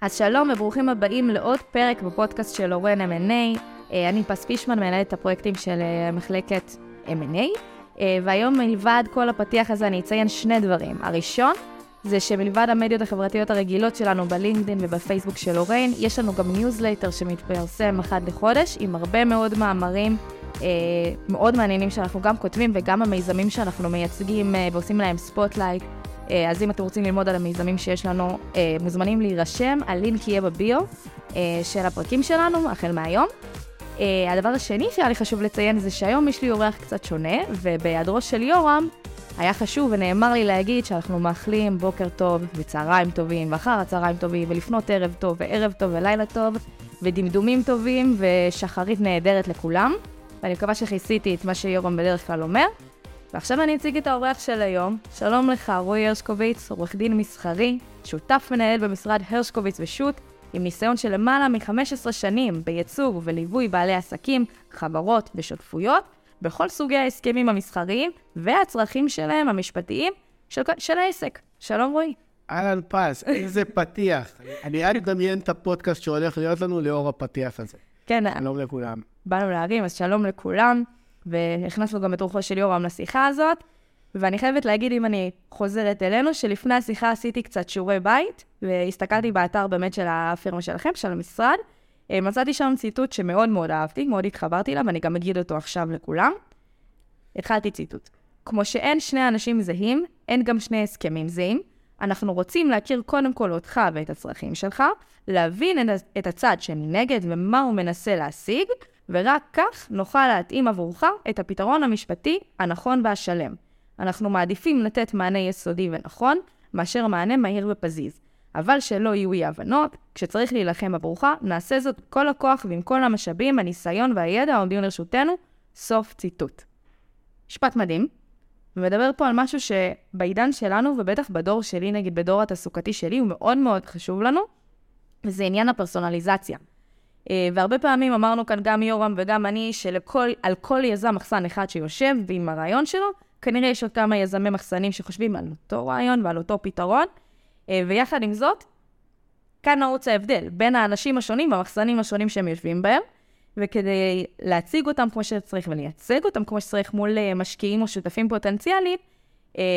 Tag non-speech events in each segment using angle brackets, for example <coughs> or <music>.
אז שלום וברוכים הבאים לעוד פרק בפודקאסט של אורן M&A. אה, אני פס פישמן, מנהלת הפרויקטים של אה, מחלקת M&A, אה, והיום מלבד כל הפתיח הזה אני אציין שני דברים. הראשון, זה שמלבד המדיות החברתיות הרגילות שלנו בלינקדאין ובפייסבוק של אורן, יש לנו גם ניוזלטר שמתפרסם אחת לחודש, עם הרבה מאוד מאמרים אה, מאוד מעניינים שאנחנו גם כותבים, וגם המיזמים שאנחנו מייצגים אה, ועושים להם spotlight. אה, אז אם אתם רוצים ללמוד על המיזמים שיש לנו, אה, מוזמנים להירשם, הלינק יהיה בביו אה, של הפרקים שלנו, החל מהיום. הדבר השני שהיה לי חשוב לציין זה שהיום יש לי אורח קצת שונה, ובהיעדרו של יורם, היה חשוב ונאמר לי להגיד שאנחנו מאחלים בוקר טוב וצהריים טובים ואחר הצהריים טובים ולפנות ערב טוב וערב טוב ולילה טוב ודמדומים טובים ושחרית נהדרת לכולם. ואני מקווה שכיסיתי את מה שיורם בדרך כלל אומר. ועכשיו אני אציג את האורח של היום. שלום לך, רועי הרשקוביץ, עורך דין מסחרי, שותף מנהל במשרד הרשקוביץ ושות', עם ניסיון של למעלה מ-15 שנים בייצוג וליווי בעלי עסקים, חברות ושותפויות, בכל סוגי ההסכמים המסחריים והצרכים שלהם, המשפטיים, של, של העסק. שלום רועי. אהלן פז, איזה פתיח. אני רק מדמיין את הפודקאסט שהולך להיות לנו לאור הפתיח הזה. כן. שלום לכולם. באנו להרים, אז שלום לכולם. והכנסנו גם את רוחו של יורם לשיחה הזאת. ואני חייבת להגיד, אם אני חוזרת אלינו, שלפני השיחה עשיתי קצת שיעורי בית, והסתכלתי באתר באמת של הפירמה שלכם, של המשרד. אה, מצאתי שם ציטוט שמאוד מאוד אהבתי, מאוד התחברתי אליו, ואני גם אגיד אותו עכשיו לכולם. התחלתי ציטוט. כמו שאין שני אנשים זהים, אין גם שני הסכמים זהים. אנחנו רוצים להכיר קודם כל אותך ואת הצרכים שלך, להבין את הצד שמנגד ומה הוא מנסה להשיג, ורק כך נוכל להתאים עבורך את הפתרון המשפטי הנכון והשלם. אנחנו מעדיפים לתת מענה יסודי ונכון, מאשר מענה מהיר ופזיז. אבל שלא יהיו אי הבנות, כשצריך להילחם עבורך, נעשה זאת בכל הכוח ועם כל המשאבים, הניסיון והידע העומדים לרשותנו. סוף ציטוט. משפט מדהים, ומדבר פה על משהו שבעידן שלנו, ובטח בדור שלי, נגיד בדור התעסוקתי שלי, הוא מאוד מאוד חשוב לנו, וזה עניין הפרסונליזציה. אה, והרבה פעמים אמרנו כאן גם יורם וגם אני, שעל כל יזם מחסן אחד שיושב ועם הרעיון שלו, כנראה יש עוד כמה יזמי מחסנים שחושבים על אותו רעיון ועל אותו פתרון, אה, ויחד עם זאת, כאן נעוץ ההבדל בין האנשים השונים והמחסנים השונים שהם יושבים בהם, וכדי להציג אותם כמו שצריך ולייצג אותם כמו שצריך מול אה, משקיעים או שותפים פוטנציאליים,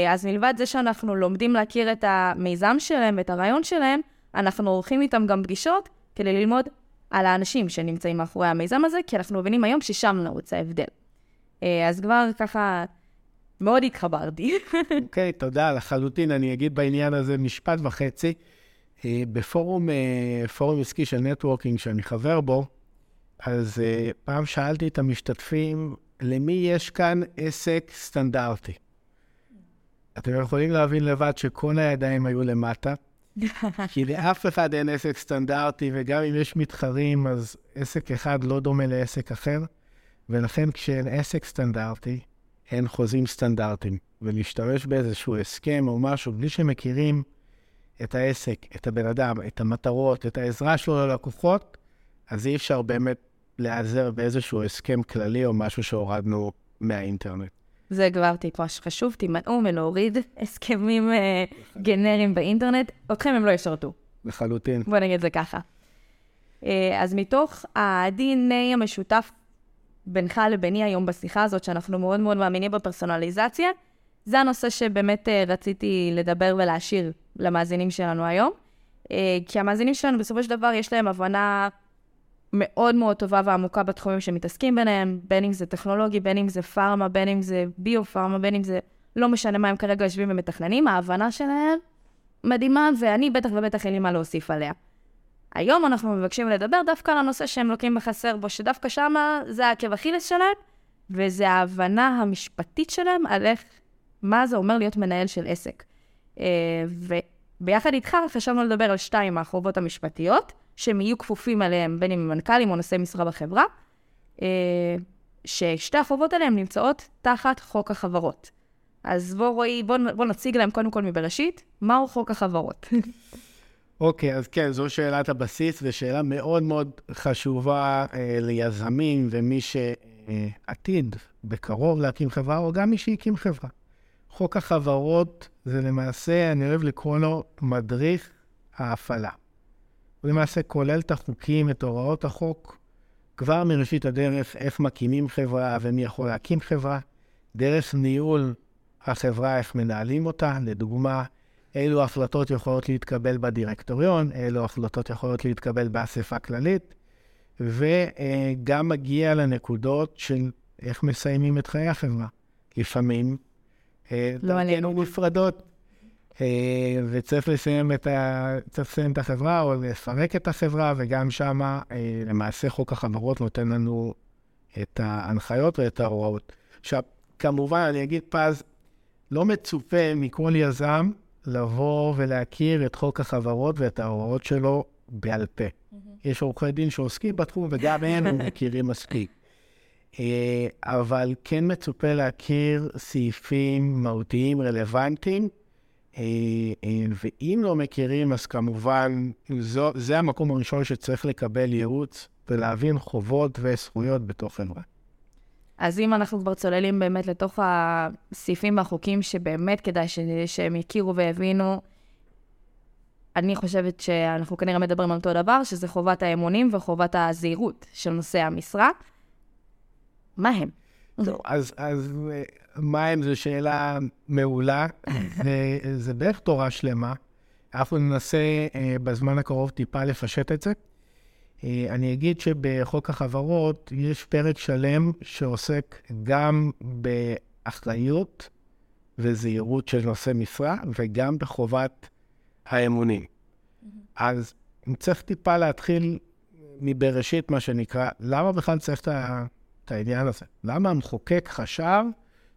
אז מלבד זה שאנחנו לומדים להכיר את המיזם שלהם ואת הרעיון שלהם, אנחנו עורכים איתם גם פגישות כדי ללמוד על האנשים שנמצאים מאחורי המיזם הזה, כי אנחנו מבינים היום ששם נעוץ ההבדל. אה, אז כבר ככה מאוד התחברתי. <laughs> אוקיי, okay, תודה. לחלוטין, אני אגיד בעניין הזה משפט וחצי. אה, בפורום אה, פורום עסקי של נטוורקינג שאני חבר בו, אז פעם שאלתי את המשתתפים, למי יש כאן עסק סטנדרטי? אתם יכולים להבין לבד שכל הידיים היו למטה. <laughs> כי לאף אחד אין עסק סטנדרטי, וגם אם יש מתחרים, אז עסק אחד לא דומה לעסק אחר, ולכן כשאין עסק סטנדרטי, אין חוזים סטנדרטיים. ולהשתמש באיזשהו הסכם או משהו בלי שמכירים את העסק, את הבן אדם, את המטרות, את העזרה שלו ללקוחות, אז אי אפשר באמת להיעזר באיזשהו הסכם כללי או משהו שהורדנו מהאינטרנט. זה כבר טיפה שחשוב, תימנעו מלהוריד הסכמים אה, גנריים באינטרנט, אתכם הם לא ישרתו. לחלוטין. בוא נגיד את זה ככה. אה, אז מתוך ה-DNA המשותף בינך לביני היום בשיחה הזאת, שאנחנו מאוד מאוד מאמינים בפרסונליזציה, זה הנושא שבאמת אה, רציתי לדבר ולהשאיר למאזינים שלנו היום. כי המאזינים שלנו בסופו של דבר יש להם הבנה מאוד מאוד טובה ועמוקה בתחומים שמתעסקים ביניהם, בין אם זה טכנולוגי, בין אם זה פארמה, בין אם זה ביו-פארמה, בין אם זה לא משנה מה הם כרגע יושבים ומתכננים, ההבנה שלהם מדהימה, ואני בטח ובטח אין לי מה להוסיף עליה. היום אנחנו מבקשים לדבר דווקא על הנושא שהם לוקים בחסר בו, שדווקא שמה זה העקב אכילס שלהם, וזה ההבנה המשפטית שלהם על איך, מה זה אומר להיות מנהל של עסק. אה, וביחד איתך חשבנו לדבר על שתיים מהחובות המשפטיות, שהם יהיו כפופים אליהם, בין אם הם מנכ"לים או נושאי משרה בחברה, אה, ששתי החובות האלה נמצאות תחת חוק החברות. אז בוא רועי, בוא, בוא נציג להם קודם כל מבראשית, מהו חוק החברות. אוקיי, okay, אז כן, זו שאלת הבסיס, ושאלה מאוד מאוד חשובה אה, ליזמים ומי שעתיד בקרוב להקים חברה, או גם מי שהקים חברה. חוק החברות זה למעשה, אני אוהב לקרוא לו מדריך ההפעלה. הוא למעשה כולל את החוקים, את הוראות החוק, כבר מראשית הדרך, איך מקימים חברה ומי יכול להקים חברה, דרך ניהול החברה, איך מנהלים אותה, לדוגמה, אילו החלטות יכולות להתקבל בדירקטוריון, אילו החלטות יכולות להתקבל באספה כללית, וגם מגיע לנקודות של איך מסיימים את חיי החברה. לפעמים, אה, לא. נפרדות, אה, וצריך לסיים, את ה... צריך לסיים את החברה או לפרק את החברה, וגם שם אה, למעשה חוק החברות נותן לנו את ההנחיות ואת ההוראות. עכשיו, כמובן, אני אגיד פז, לא מצופה מכל יזם לבוא ולהכיר את חוק החברות ואת ההוראות שלו בעל פה. Mm-hmm. יש עורכי דין שעוסקים בתחום, וגם הם <laughs> מכירים מספיק. אה, אבל כן מצופה להכיר סעיפים מהותיים רלוונטיים, אה, אה, ואם לא מכירים, אז כמובן, זו, זה המקום הראשון שצריך לקבל ייעוץ ולהבין חובות וזכויות בתוך חברה. אז אם אנחנו כבר צוללים באמת לתוך הסעיפים והחוקים שבאמת כדאי ש... שהם יכירו ויבינו, אני חושבת שאנחנו כנראה מדברים על אותו דבר, שזה חובת האמונים וחובת הזהירות של נושאי המשרה. מה הם? טוב, אז, אז מה הם זו שאלה מעולה, <laughs> זה בערך תורה שלמה. אנחנו ננסה אה, בזמן הקרוב טיפה לפשט את זה. אה, אני אגיד שבחוק החברות יש פרק שלם שעוסק גם באחריות וזהירות של נושא משרה וגם בחובת האמונים. Mm-hmm. אז צריך טיפה להתחיל מבראשית, מה שנקרא, למה בכלל צריך את העניין הזה? למה המחוקק חשב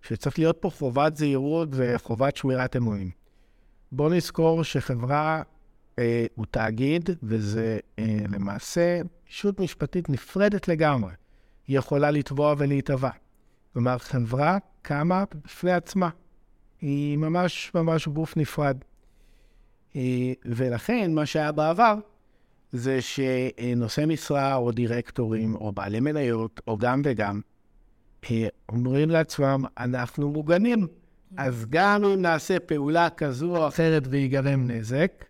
שצריך להיות פה חובת זהירות וחובת שמירת אמונים? בואו נזכור שחברה אה, הוא תאגיד, וזה אה, למעשה ישות משפטית נפרדת לגמרי. היא יכולה לתבוע ולהיתבע. כלומר, חברה קמה בפני עצמה. היא ממש ממש גוף נפרד. אה, ולכן, מה שהיה בעבר, זה שנושאי משרה או דירקטורים או בעלי מניות, או גם וגם, אומרים לעצמם, אנחנו מוגנים. אז גם אם נעשה פעולה כזו או אחרת ויגרם נזק,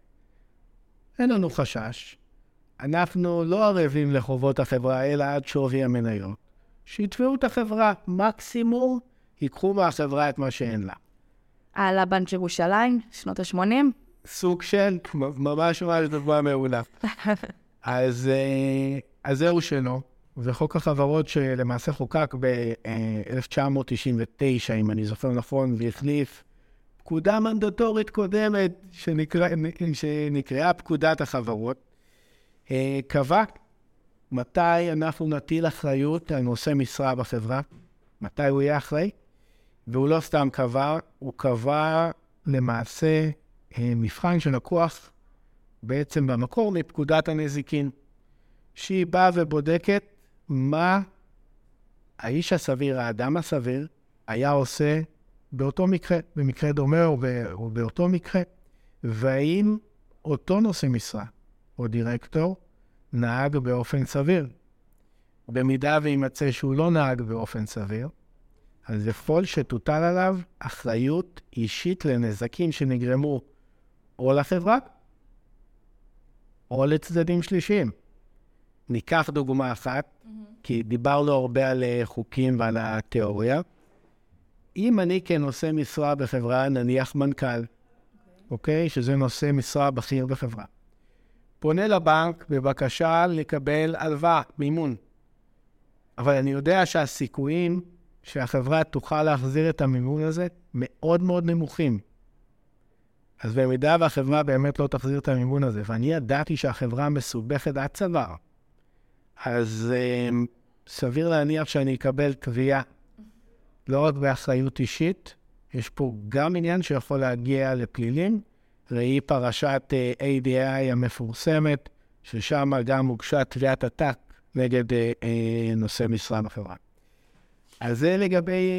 אין לנו חשש. אנחנו לא ערבים לחובות החברה, אלא עד שווי המניות. שיתבעו את החברה, מקסימום ייקחו מהחברה את מה שאין לה. על הבנק ירושלים, שנות ה-80? סוג של, ממש ממש דוגמה מעולה. <laughs> אז, אה, אז זהו שלא. וחוק החברות שלמעשה חוקק ב-1999, אם אני זוכר נכון, והחליף פקודה מנדטורית קודמת שנקרא, שנקראה פקודת החברות, אה, קבע מתי אנחנו נטיל אחריות על נושא משרה בחברה, מתי הוא יהיה אחראי, והוא לא סתם קבע, הוא קבע למעשה אה, מבחן שלקוח בעצם במקור מפקודת הנזיקין, שהיא באה ובודקת מה האיש הסביר, האדם הסביר, היה עושה באותו מקרה, במקרה דומה או, או באותו מקרה, והאם אותו נושא משרה או דירקטור נהג באופן סביר. במידה ויימצא שהוא לא נהג באופן סביר, אז יכול שתוטל עליו אחריות אישית לנזקים שנגרמו או לחברה או לצדדים שלישיים. ניקח דוגמה אחת, mm-hmm. כי דיברנו הרבה על אה, חוקים ועל התיאוריה. אם אני כנושא משרה בחברה, נניח מנכ"ל, אוקיי? Okay. okay? שזה נושא משרה בכיר בחברה. פונה לבנק בבקשה לקבל הלוואה, מימון. אבל אני יודע שהסיכויים שהחברה תוכל להחזיר את המימון הזה מאוד מאוד נמוכים. אז במידה והחברה באמת לא תחזיר את המימון הזה, ואני ידעתי שהחברה מסובכת עד צוואר, אז uh, סביר להניח שאני אקבל תביעה לא רק באחריות אישית, יש פה גם עניין שיכול להגיע לפלילים. ראי פרשת אה, ADI המפורסמת, ששם גם הוגשה תביעת עתק נגד uh, uh, נושא משרה בחברה. אז זה לגבי,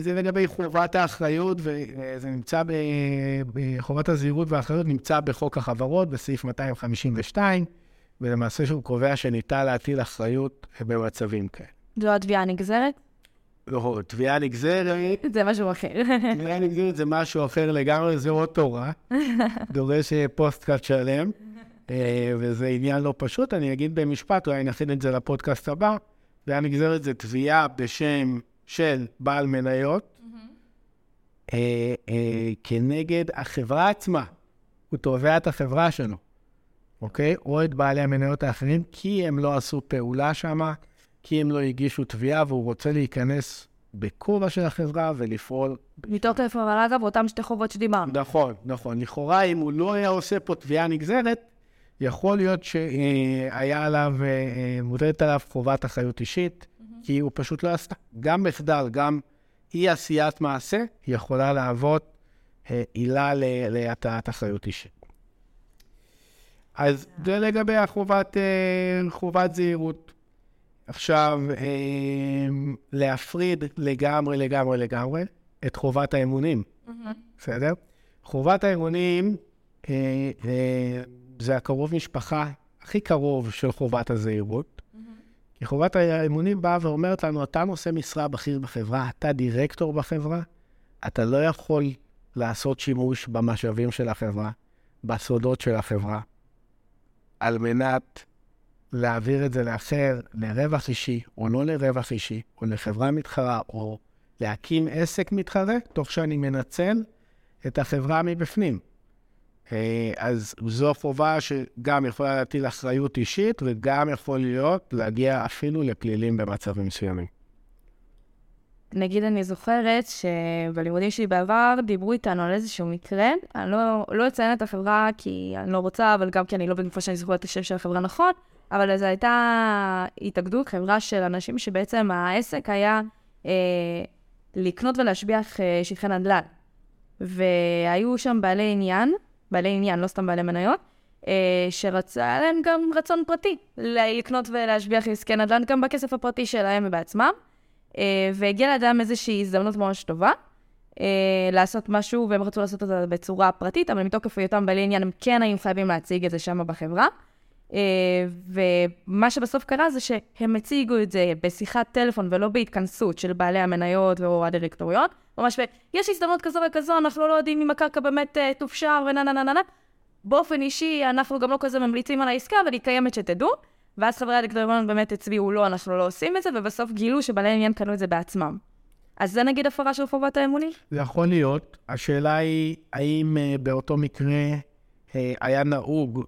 זה לגבי חובת האחריות, וזה נמצא בחובת הזהירות והאחריות, נמצא בחוק החברות, בסעיף 252, ולמעשה שהוא קובע שניתן להטיל אחריות במצבים כאלה. זו התביעה הנגזרת? לא, תביעה נגזרת... זה משהו אחר. תביעה נגזרת זה משהו אחר לגמרי, זה עוד תורה. דורש פודקאסט שלם. אה, וזה עניין לא פשוט. אני אגיד במשפט, אולי נכין את זה לפודקאסט הבא. תביעה נגזרת זה תביעה בשם של בעל מניות אה, אה, כנגד החברה עצמה. הוא תובע את החברה שלו, אוקיי? או את בעלי המניות האחרים, כי הם לא עשו פעולה שמה, כי הם לא הגישו תביעה, והוא רוצה להיכנס בכובע של החברה ולפעול. איפה, אבל אגב, אותם שתי חובות שדיברנו. נכון, נכון. לכאורה, אם הוא לא היה עושה פה תביעה נגזרת, יכול להיות שהיה עליו, אה, אה, מוטלת עליו חובת אחריות אישית, כי הוא פשוט לא עשה. גם מחדל, גם אי עשיית מעשה, יכולה להוות אה, עילה להטעת אחריות אישית. אז זה לגבי החובת, חובת זהירות. עכשיו, להפריד לגמרי, לגמרי, לגמרי את חובת האמונים, בסדר? חובת האמונים, זה הקרוב משפחה הכי קרוב של חובת הזהירות. כי חובת האמונים באה ואומרת לנו, אתה נושא משרה בכיר בחברה, אתה דירקטור בחברה, אתה לא יכול לעשות שימוש במשאבים של החברה, בסודות של החברה, על מנת להעביר את זה לאחר, לרווח אישי, או לא לרווח אישי, או לחברה מתחרה, או להקים עסק מתחרה, תוך שאני מנצל את החברה מבפנים. אה, אז זו חובה שגם יכולה להטיל אחריות אישית, וגם יכול להיות להגיע אפילו לפלילים במצבים מסוימים. נגיד, אני זוכרת שבלימודים שלי בעבר דיברו איתנו על איזשהו מקרה. אני לא, לא אציין את החברה כי אני לא רוצה, אבל גם כי אני לא בגופה שאני זוכרת את השם של החברה נכון, אבל זו הייתה התאגדות, חברה של אנשים שבעצם העסק היה אה, לקנות ולהשביח אה, שטחי נדל"ן. והיו שם בעלי עניין, בעלי עניין, לא סתם בעלי מניות, אה, שרצה להם גם רצון פרטי, לקנות ולהשביח עסקי נדל"ן גם בכסף הפרטי שלהם ובעצמם. אה, והגיעה לאדם איזושהי הזדמנות ממש טובה. אה, לעשות משהו, והם רצו לעשות את זה בצורה פרטית, אבל מתוקף היותם בעלי עניין, הם כן היו חייבים להציג את זה שם בחברה. Uh, ומה שבסוף קרה זה שהם הציגו את זה בשיחת טלפון ולא בהתכנסות של בעלי המניות או הדירקטוריות, ממש ו... יש הזדמנות כזו וכזו, אנחנו לא יודעים אם הקרקע באמת תופשר ונה נה נה נה נה. באופן אישי, אנחנו גם לא כזה ממליצים על העסקה, אבל היא קיימת שתדעו. ואז חברי הדירקטוריון באמת הצביעו לא, אנחנו לא עושים את זה, ובסוף גילו שבעלי עניין קנו את זה בעצמם. אז זה נגיד הפרה של חובת האמונים? זה יכול להיות. השאלה היא, האם אה, באותו מקרה אה, היה נהוג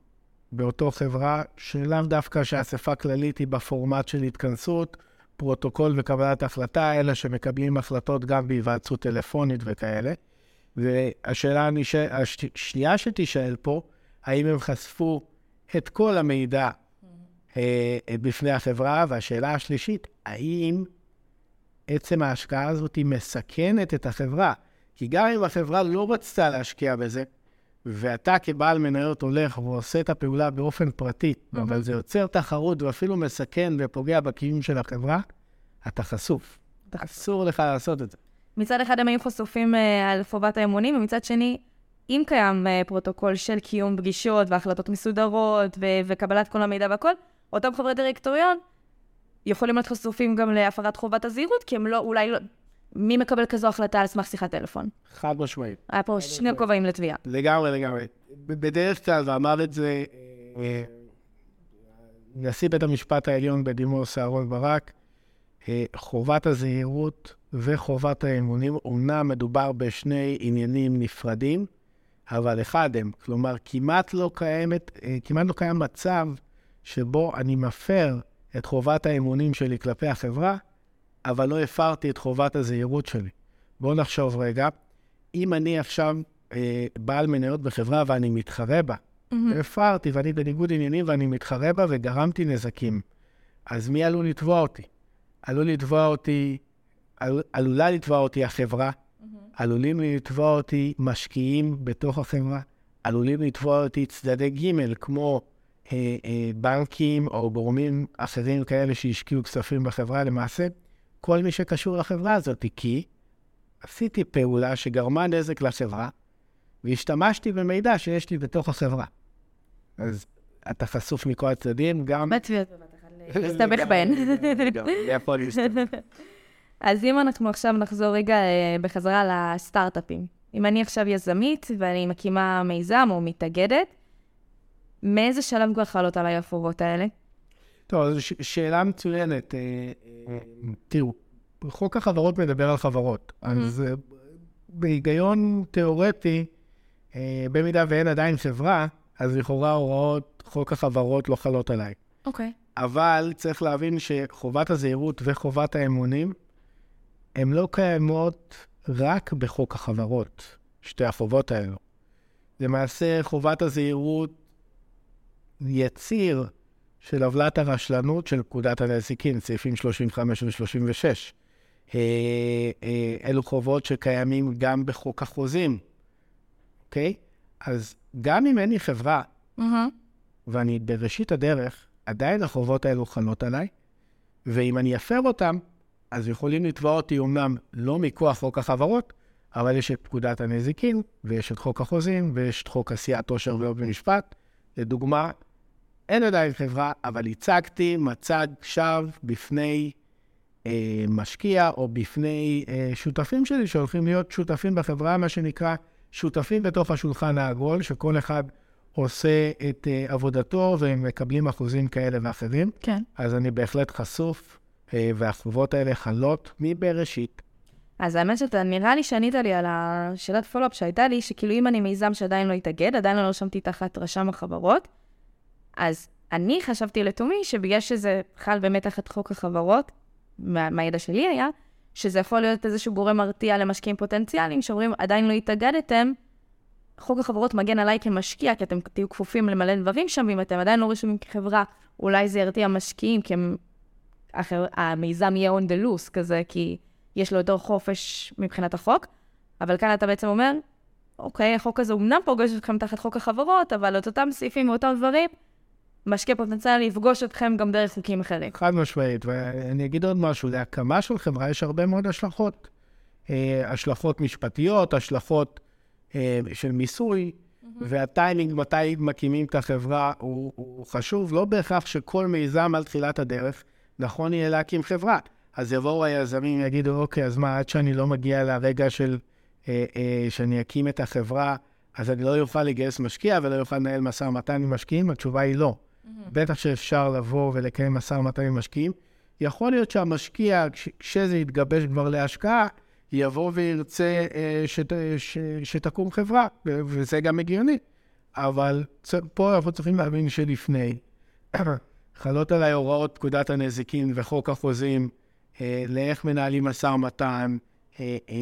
באותו חברה, שלאו דווקא שהאספה הכללית היא בפורמט של התכנסות, פרוטוקול וקבלת החלטה, אלא שמקבלים החלטות גם בהיוועצות טלפונית וכאלה. והשאלה השנייה שתישאל פה, האם הם חשפו את כל המידע אה, בפני החברה? והשאלה השלישית, האם עצם ההשקעה הזאת מסכנת את החברה? כי גם אם החברה לא רצתה להשקיע בזה, ואתה כבעל מניות הולך ועושה את הפעולה באופן פרטי, mm-hmm. אבל זה יוצר תחרות ואפילו מסכן ופוגע בקיום של החברה, אתה חשוף. אסור לך לעשות את זה. מצד אחד הם היו חשופים uh, על חובת האמונים, ומצד שני, אם קיים אה, פרוטוקול של קיום פגישות והחלטות מסודרות ו- וקבלת כל המידע והכל, אותם חברי דירקטוריון יכולים להיות חשופים גם להפרת חובת הזהירות, כי הם לא, אולי לא, מי מקבל כזו החלטה על סמך שיחת טלפון? חד משמעית. היה פה שני כובעים לתביעה. לגמרי, לגמרי. בדרך כלל, ואמר את זה אה, נשיא בית המשפט העליון בדימוס אהרן ברק, אה, חובת הזהירות וחובת האמונים, אומנם מדובר בשני עניינים נפרדים, אבל אחד הם. כלומר, כמעט לא, קיימת, אה, כמעט לא קיים מצב שבו אני מפר את חובת האמונים שלי כלפי החברה, אבל לא הפרתי את חובת הזהירות שלי. בואו נחשוב רגע, אם אני עכשיו אה, בעל מניות בחברה ואני מתחרה בה, mm-hmm. הפרתי ואני בניגוד עניינים ואני מתחרה בה וגרמתי נזקים, אז מי עלול לתבוע אותי? עלול לתבוע אותי, על, עלולה לתבוע אותי החברה, mm-hmm. עלולים לתבוע אותי משקיעים בתוך החברה, עלולים לתבוע אותי צדדי ג', כמו בנקים או גורמים אחרים כאלה שהשקיעו כספים בחברה, למעשה כל מי שקשור לחברה הזאת, כי עשיתי פעולה שגרמה נזק לחברה, והשתמשתי במידע שיש לי בתוך החברה. אז אתה חשוף מכל הצדדים, גם... אחת, להסתבך בהן. <laughs> אז אם אנחנו עכשיו נחזור רגע אה, בחזרה לסטארט-אפים. אם אני עכשיו יזמית ואני מקימה מיזם או מתאגדת, מאיזה שלב כבר חלות עליי החובות האלה? טוב, זו ש- שאלה מצוינת. אה, אה, תראו, חוק החברות מדבר על חברות, אז אה, בהיגיון תיאורטי, במידה ואין עדיין חברה, אז לכאורה הוראות חוק החברות לא חלות עליי. אוקיי. אבל צריך להבין שחובת הזהירות וחובת האמונים, הן לא קיימות רק בחוק החברות, שתי החובות האלו. למעשה, חובת הזהירות יציר של עוולת הרשלנות של פקודת הנזיקין, סעיפים 35 ו-36. אה, אה, אלו חובות שקיימים גם בחוק החוזים, אוקיי? אז גם אם אין לי חברה, ואני בראשית הדרך, עדיין החובות האלו חלות עליי, ואם אני אפר אותם, אז יכולים לתבוע אותי אומנם לא מכוח חוק החברות, אבל יש את פקודת הנזיקין, ויש את חוק החוזים, ויש את חוק עשיית עושר ולא במשפט. לדוגמה, אין עדיין חברה, אבל הצגתי מצג שווא בפני אה, משקיע או בפני אה, שותפים שלי שהולכים להיות שותפים בחברה, מה שנקרא שותפים בתוך השולחן העגול, שכל אחד עושה את אה, עבודתו והם מקבלים אחוזים כאלה ואחרים. כן. אז אני בהחלט חשוף, אה, והחובות האלה חלות מבראשית. אז האמת שאתה, נראה לי שענית לי על השאלת פולו-אפ שהייתה לי, שכאילו אם אני מיזם שעדיין לא התאגד, עדיין לא נרשמתי תחת רשם החברות, אז אני חשבתי לתומי שבגלל שזה חל באמת תחת חוק החברות, מה- מהידע שלי היה, שזה יכול להיות איזשהו גורם מרתיע למשקיעים פוטנציאליים שאומרים, עדיין לא התאגדתם, חוק החברות מגן עליי כמשקיע, כי אתם תהיו כפופים למלא דברים שם, ואם אתם עדיין לא רשומים כחברה, אולי זה ירתיע משקיעים, כי הם... אחר, המיזם יהיה on the loose כזה, כי יש לו יותר חופש מבחינת החוק, אבל כאן אתה בעצם אומר, אוקיי, החוק הזה אומנם פוגש אתכם תחת חוק החברות, אבל את אותם סעיפים ואותם דברים, משקיע פוטנציאלי יפגוש אתכם גם דרך חוקים אחרים. חד משמעית, ואני אגיד עוד משהו, להקמה של חברה יש הרבה מאוד השלכות. אה, השלכות משפטיות, השלכות אה, של מיסוי, והטיימינג מתי מקימים את החברה הוא, הוא חשוב. לא בהכרח שכל מיזם על תחילת הדרך נכון יהיה להקים חברה. אז יבואו היזמים ויגידו, אוקיי, אז מה, עד שאני לא מגיע לרגע של אה, אה, שאני אקים את החברה, אז אני לא אוכל לגייס משקיע ולא אוכל לנהל משא ומתן עם משקיעים? התשובה היא לא. בטח שאפשר לבוא ולקיים משא ומתן עם משקיעים. יכול להיות שהמשקיע, כש- כשזה יתגבש כבר להשקעה, יבוא וירצה אה, שת, ש, שתקום חברה, וזה גם הגיוני. אבל פה אנחנו צריכים להבין שלפני, <coughs> חלות עליי הוראות פקודת הנזיקין וחוק החוזים, אה, לאיך מנהלים משא ומתן, אה, אה,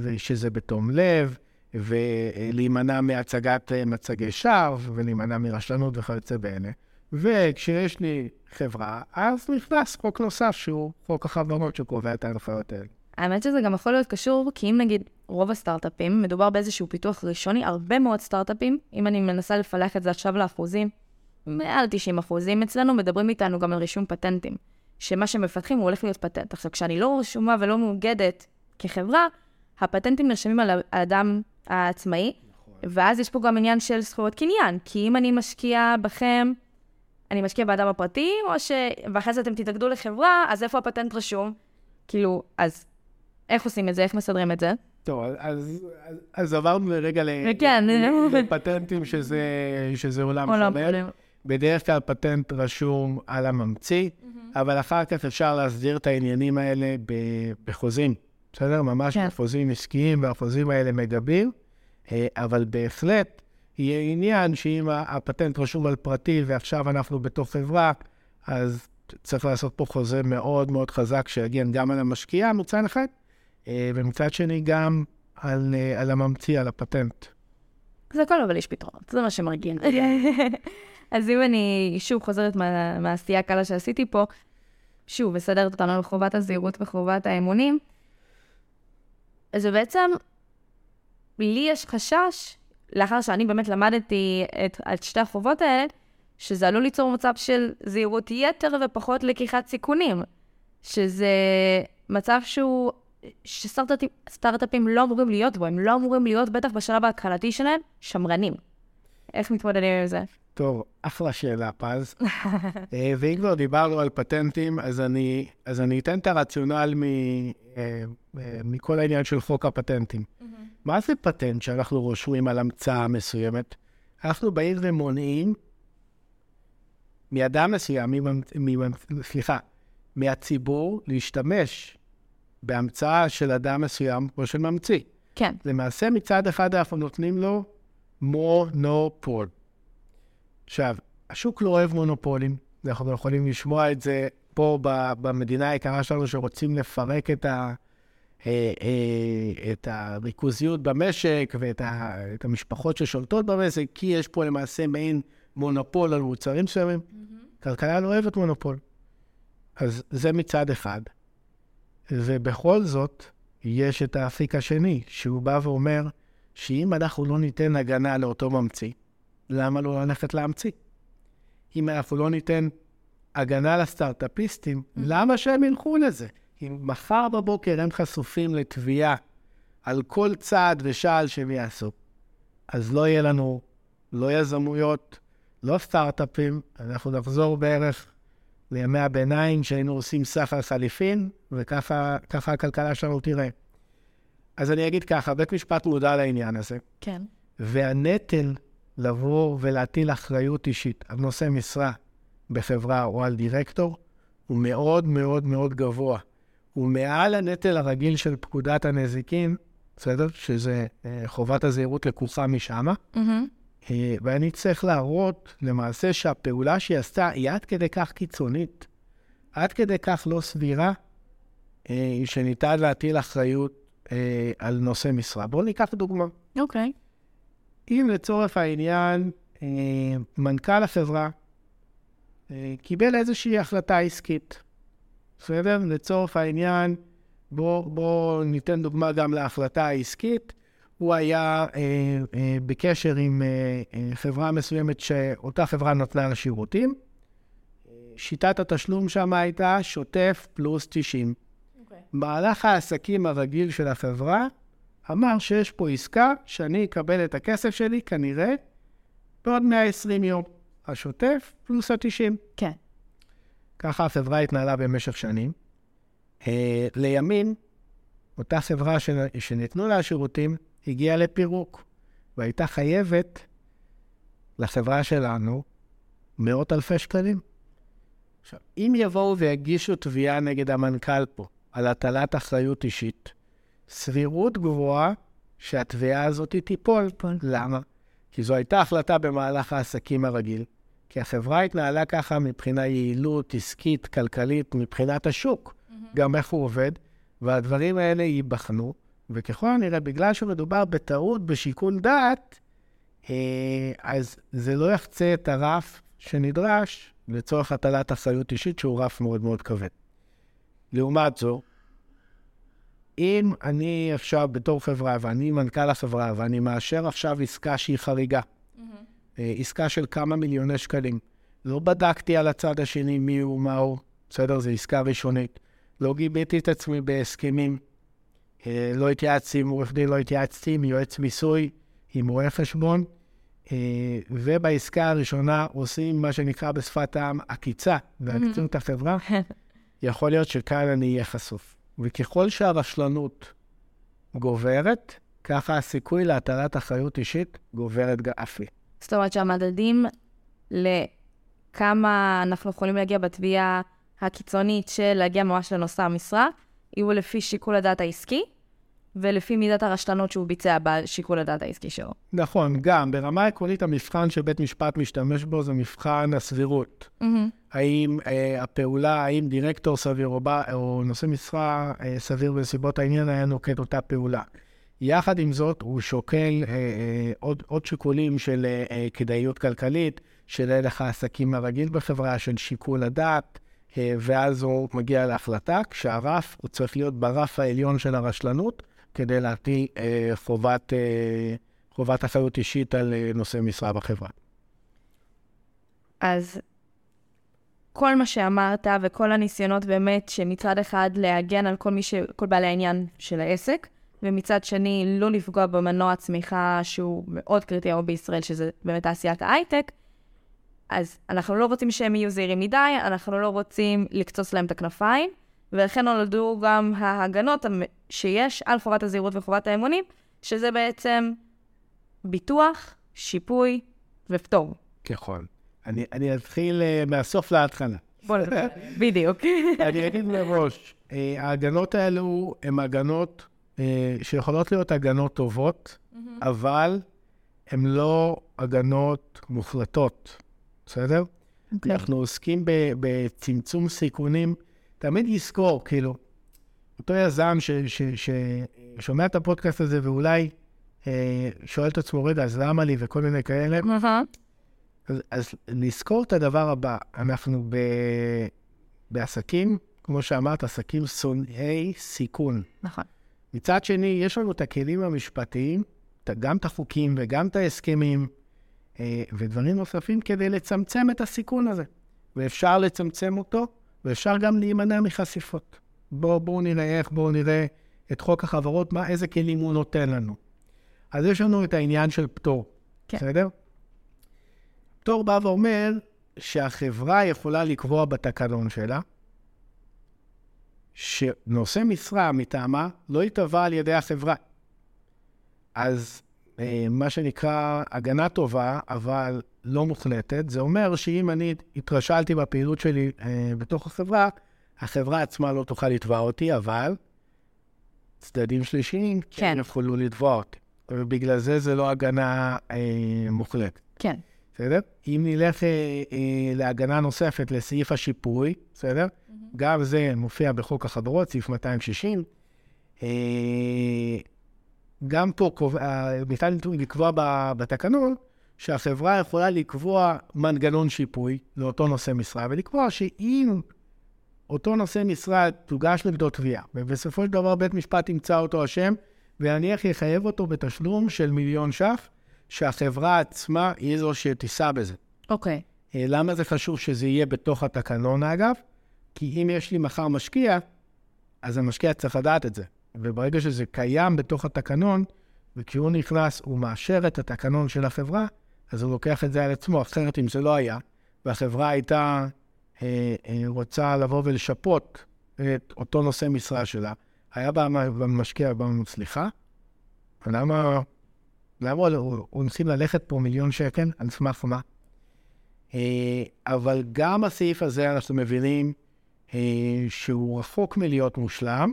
ושזה בתום לב, ולהימנע מהצגת אה, מצגי שווא, ולהימנע מרשלנות וכיוצא באלה. וכשיש לי חברה, אז נכנס חוק נוסף שהוא חוק החברות שקובע את ההנחיות האלה. האמת שזה גם יכול להיות קשור, כי אם נגיד רוב הסטארט-אפים, מדובר באיזשהו פיתוח ראשוני, הרבה מאוד סטארט-אפים, אם אני מנסה לפלח את זה עכשיו לאחוזים, מעל 90 אחוזים אצלנו מדברים איתנו גם על רישום פטנטים, שמה שמפתחים הוא הולך להיות פטנט. עכשיו, כשאני לא רשומה ולא מאוגדת כחברה, הפטנטים נרשמים על האדם העצמאי, ואז יש פה גם עניין של זכויות קניין, כי אם אני משקיע בכם, אני משקיע באדם הפרטי, או ש... ואחרי זה אתם תתאגדו לחברה, אז איפה הפטנט רשום? כאילו, אז איך עושים את זה? איך מסדרים את זה? טוב, אז, אז, אז עברנו לרגע ל... כן. לפטנטים שזה, שזה עולם שלם. בדרך כלל פטנט רשום על הממציא, אבל אחר כך אפשר להסדיר את העניינים האלה בחוזים, בסדר? ממש כן. בחוזים עסקיים, והחוזים האלה מגבים, אה, אבל בהחלט יהיה עניין שאם הפטנט רשום על פרטי ועכשיו אנחנו בתוך חברה, אז צריך לעשות פה חוזה מאוד מאוד חזק שיגן גם על המשקיע מצד אחד, אה, ומצד שני גם על, אה, על הממציא, על הפטנט. זה הכל, אבל יש פתרונות, זה מה שמרגיע. <laughs> אז אם אני שוב חוזרת מה, מהעשייה הקלה שעשיתי פה, שוב, מסדרת אותנו על חובת הזהירות וחובת האמונים, אז זה בעצם, לי יש חשש, לאחר שאני באמת למדתי את, את שתי החובות האלה, שזה עלול ליצור מצב של זהירות יתר ופחות לקיחת סיכונים. שזה מצב שהוא, שסטארט-אפים סטארט-אפים לא אמורים להיות בו, הם לא אמורים להיות, בטח בשלב ההתחלתי שלהם, שמרנים. איך מתמודדים עם זה? טוב, אחלה שאלה, פז. אה, ואם כבר דיברנו על פטנטים, אז אני, אז אני אתן את הרציונל מ, אה, אה, מכל העניין של חוק הפטנטים. מה זה פטנט שאנחנו רושמים על המצאה מסוימת? אנחנו באים ומונעים מאדם מסוים. סליחה, מהציבור להשתמש בהמצאה של אדם מסוים או של ממציא. כן. למעשה, מצד אחד אנחנו נותנים לו מונופול. עכשיו, השוק לא אוהב מונופולים, אנחנו יכולים לשמוע את זה פה במדינה היקרה שלנו, שרוצים לפרק את, ה, אה, אה, את הריכוזיות במשק ואת ה, המשפחות ששולטות במשק, כי יש פה למעשה מעין מונופול על מוצרים מסוימים. Mm-hmm. כלכלה לא אוהבת מונופול. אז זה מצד אחד. ובכל זאת, יש את האפיק השני, שהוא בא ואומר שאם אנחנו לא ניתן הגנה לאותו ממציא, למה לא ללכת להמציא? אם אנחנו לא ניתן הגנה לסטארט-אפיסטים, mm-hmm. למה שהם ילכו לזה? אם מחר בבוקר הם חשופים לתביעה על כל צעד ושעל שהם יעשו, אז לא יהיה לנו לא יזמויות, לא סטארט-אפים, אנחנו נחזור בערך לימי הביניים שהיינו עושים סחר חליפין, וככה הכלכלה שלנו תראה. אז אני אגיד ככה, בית משפט מודע לעניין הזה. כן. והנטל לבוא ולהטיל אחריות אישית על נושא משרה בחברה או על דירקטור הוא מאוד מאוד מאוד גבוה. הוא מעל הנטל הרגיל של פקודת הנזיקין, בסדר? שזה אה, חובת הזהירות לקוחה משמה. Mm-hmm. ואני צריך להראות למעשה שהפעולה שהיא עשתה היא עד כדי כך קיצונית, עד כדי כך לא סבירה, אה, שניתן להטיל אחריות על נושא משרה. בואו ניקח דוגמה. אוקיי. Okay. אם לצורך העניין מנכ"ל החברה קיבל איזושהי החלטה עסקית, בסדר? לצורך העניין, בואו בוא ניתן דוגמה גם להחלטה העסקית. הוא היה אה, אה, בקשר עם אה, אה, חברה מסוימת שאותה חברה נתנה לה שירותים. שיטת התשלום שם הייתה שוטף פלוס 90. Okay. אוקיי. מהלך העסקים הרגיל של החברה אמר שיש פה עסקה שאני אקבל את הכסף שלי כנראה בעוד 120 יום. השוטף פלוס ה-90. כן. ככה החברה התנהלה במשך שנים. אה, לימים, אותה חברה שניתנו לה השירותים, הגיעה לפירוק, והייתה חייבת לחברה שלנו מאות אלפי שקלים. עכשיו, אם יבואו ויגישו תביעה נגד המנכ"ל פה על הטלת אחריות אישית, סבירות גבוהה שהתביעה הזאת תיפול. תיפול. למה? כי זו הייתה החלטה במהלך העסקים הרגיל, כי החברה התנהלה ככה מבחינה יעילות עסקית, כלכלית, מבחינת השוק, mm-hmm. גם איך הוא עובד, והדברים האלה ייבחנו, וככל הנראה, בגלל שמדובר בטעות בשיקול דעת, אה, אז זה לא יחצה את הרף שנדרש לצורך הטלת אחריות אישית, שהוא רף מאוד מאוד כבד. לעומת זו, אם אני עכשיו בתור חברה, ואני מנכ"ל החברה, ואני מאשר עכשיו עסקה שהיא חריגה, mm-hmm. עסקה של כמה מיליוני שקלים, לא בדקתי על הצד השני מי הוא, מה הוא, בסדר? זו עסקה ראשונית. לא גיביתי את עצמי בהסכמים אה, לא התייעצתי עם עורך דין, לא התייעצתי עם יועץ מיסוי, עם רואה חשבון, אה, ובעסקה הראשונה עושים מה שנקרא בשפת העם עקיצה, ועקיצים את החברה, <laughs> יכול להיות שכאן אני אהיה חשוף. וככל שהרשלנות גוברת, ככה הסיכוי להטלת אחריות אישית גוברת אף היא. זאת אומרת שהמדדים לכמה אנחנו יכולים להגיע בתביעה הקיצונית של להגיע ממש לנושא המשרה, יהיו לפי שיקול הדעת העסקי, ולפי מידת הרשלנות שהוא ביצע בשיקול הדעת העסקי שלו. נכון, גם. ברמה עקרונית, המבחן שבית משפט משתמש בו זה מבחן הסבירות. Mm-hmm. האם אה, הפעולה, האם דירקטור סביר או, בא, או נושא משרה אה, סביר בנסיבות העניין היה נוקט אותה פעולה. יחד עם זאת, הוא שוקל אה, אה, עוד, עוד שיקולים של אה, אה כדאיות כלכלית, של הלך העסקים הרגיל בחברה, של שיקול הדעת, אה, ואז הוא מגיע להחלטה, כשהרף, הוא צריך להיות ברף העליון של הרשלנות, כדי להטיל אה, חובת, אה, חובת אחריות אישית על אה, נושא משרה בחברה. אז כל מה שאמרת וכל הניסיונות באמת שמצד אחד להגן על כל, מי ש... כל בעלי העניין של העסק, ומצד שני לא לפגוע במנוע צמיחה שהוא מאוד קריטי היום בישראל, שזה באמת תעשיית ההייטק, אז אנחנו לא רוצים שהם יהיו זהירים מדי, אנחנו לא רוצים לקצוץ להם את הכנפיים, ולכן נולדו גם ההגנות שיש על חובת הזהירות וחובת האמונים, שזה בעצם ביטוח, שיפוי ופטור. ככל. אני, אני אתחיל אה, מהסוף להתחלה. בוא נדבר. <laughs> בדיוק. אני אגיד מראש, אה, ההגנות האלו הן הגנות אה, שיכולות להיות הגנות טובות, אבל הן לא הגנות מוחלטות, בסדר? אוקיי. אנחנו עוסקים בצמצום סיכונים. תמיד לזכור, כאילו, אותו יזם ששומע את הפודקאסט הזה ואולי אה, שואל את עצמו, רגע, אז למה לי וכל מיני כאלה. אז, אז לזכור את הדבר הבא, אנחנו ב, בעסקים, כמו שאמרת, עסקים שונאי סיכון. נכון. מצד שני, יש לנו את הכלים המשפטיים, גם את החוקים וגם את ההסכמים אה, ודברים נוספים כדי לצמצם את הסיכון הזה. ואפשר לצמצם אותו, ואפשר גם להימנע מחשיפות. בואו בוא נראה איך, בואו נראה את חוק החברות, מה, איזה כלים הוא נותן לנו. אז יש לנו את העניין של פטור, כן. בסדר? פטור בא ואומר שהחברה יכולה לקבוע בתקנון שלה, שנושא משרה מטעמה לא ייתבע על ידי החברה. אז אה, מה שנקרא הגנה טובה, אבל לא מוחלטת, זה אומר שאם אני התרשלתי בפעילות שלי אה, בתוך החברה, החברה עצמה לא תוכל לתבוע אותי, אבל צדדים שלישיים כן. יוכלו לתבוע אותי. ובגלל זה זה לא הגנה אה, מוחלטת. כן. בסדר? אם נלך אה, אה, להגנה נוספת, לסעיף השיפוי, בסדר? גם זה מופיע בחוק החברות, סעיף 260. אה, גם פה קובע, ניתן לקבוע בתקנון שהחברה יכולה לקבוע מנגנון שיפוי לאותו נושא משרה, ולקבוע שאם אותו נושא משרה תוגש נגדו תביעה, ובסופו של דבר בית משפט ימצא אותו אשם, ונניח יחייב אותו בתשלום של מיליון ש"ח, שהחברה עצמה היא זו שתישא בזה. אוקיי. אה, למה זה חשוב שזה יהיה בתוך התקנון, אגב? כי אם יש לי מחר משקיע, אז המשקיע צריך לדעת את זה. וברגע שזה קיים בתוך התקנון, וכשהוא נכנס, הוא מאשר את התקנון של החברה, אז הוא לוקח את זה על עצמו. אחרת, אם זה לא היה, והחברה הייתה רוצה לבוא ולשפות את אותו נושא משרה שלה, היה ואומר, סליחה, למה, למה התחיל ללכת פה מיליון שקל? על סמך מה? אה, אבל גם הסעיף הזה, אנחנו מבינים אה, שהוא רחוק מלהיות מושלם,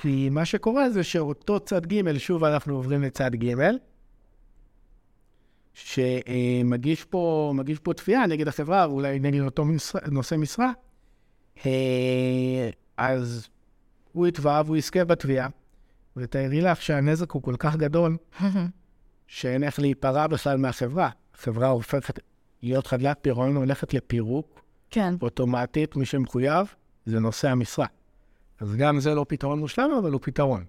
כי מה שקורה זה שאותו צד ג', שוב אנחנו עוברים לצד ג', שמגיש פה, מגיש פה תביעה נגד החברה, אולי נגד אותו נושא משרה, אה, אז הוא יתבע והוא יזכה בתביעה, ותארי לך שהנזק הוא כל כך גדול, <laughs> שאין איך להיפרע בכלל מהחברה. החברה הופכת להיות חדלת פירעון, הולכת לפירוק, כן. אוטומטית, מי שמחויב זה נושא המשרה. אז גם זה לא פתרון מושלם, אבל הוא פתרון.